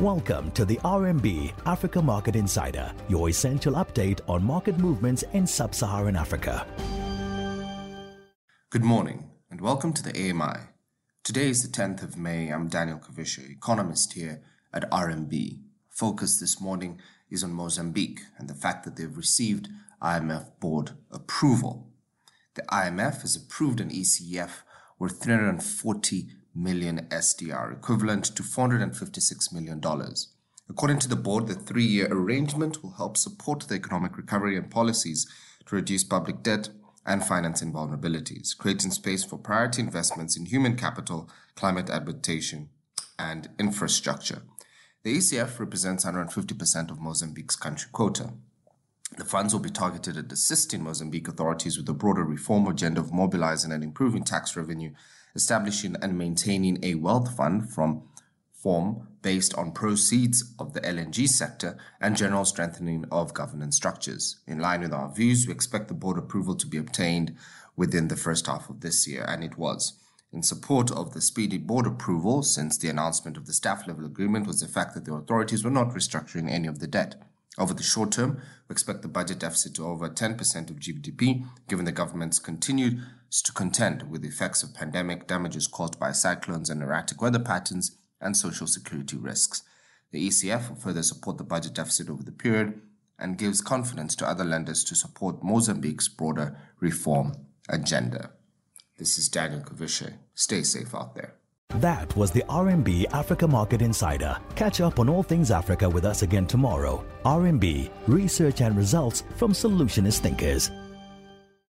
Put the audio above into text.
Welcome to the RMB Africa Market Insider, your essential update on market movements in sub Saharan Africa. Good morning and welcome to the AMI. Today is the 10th of May. I'm Daniel Kavishe, economist here at RMB. Focus this morning is on Mozambique and the fact that they've received IMF board approval. The IMF has approved an ECF worth 340 million SDR, equivalent to $456 million. According to the board, the three year arrangement will help support the economic recovery and policies to reduce public debt and financing vulnerabilities, creating space for priority investments in human capital, climate adaptation, and infrastructure. The ECF represents 150% of Mozambique's country quota. The funds will be targeted at assisting Mozambique authorities with a broader reform agenda of mobilizing and improving tax revenue establishing and maintaining a wealth fund from form based on proceeds of the LNG sector and general strengthening of governance structures. In line with our views, we expect the board approval to be obtained within the first half of this year, and it was. In support of the speedy board approval, since the announcement of the staff level agreement was the fact that the authorities were not restructuring any of the debt. Over the short term, we expect the budget deficit to over 10% of GDP, given the government's continued to contend with the effects of pandemic damages caused by cyclones and erratic weather patterns and social security risks. The ECF will further support the budget deficit over the period and gives confidence to other lenders to support Mozambique's broader reform agenda. This is Daniel Kavishe. Stay safe out there. That was the RMB Africa Market Insider. Catch up on all things Africa with us again tomorrow. RMB, research and results from solutionist thinkers.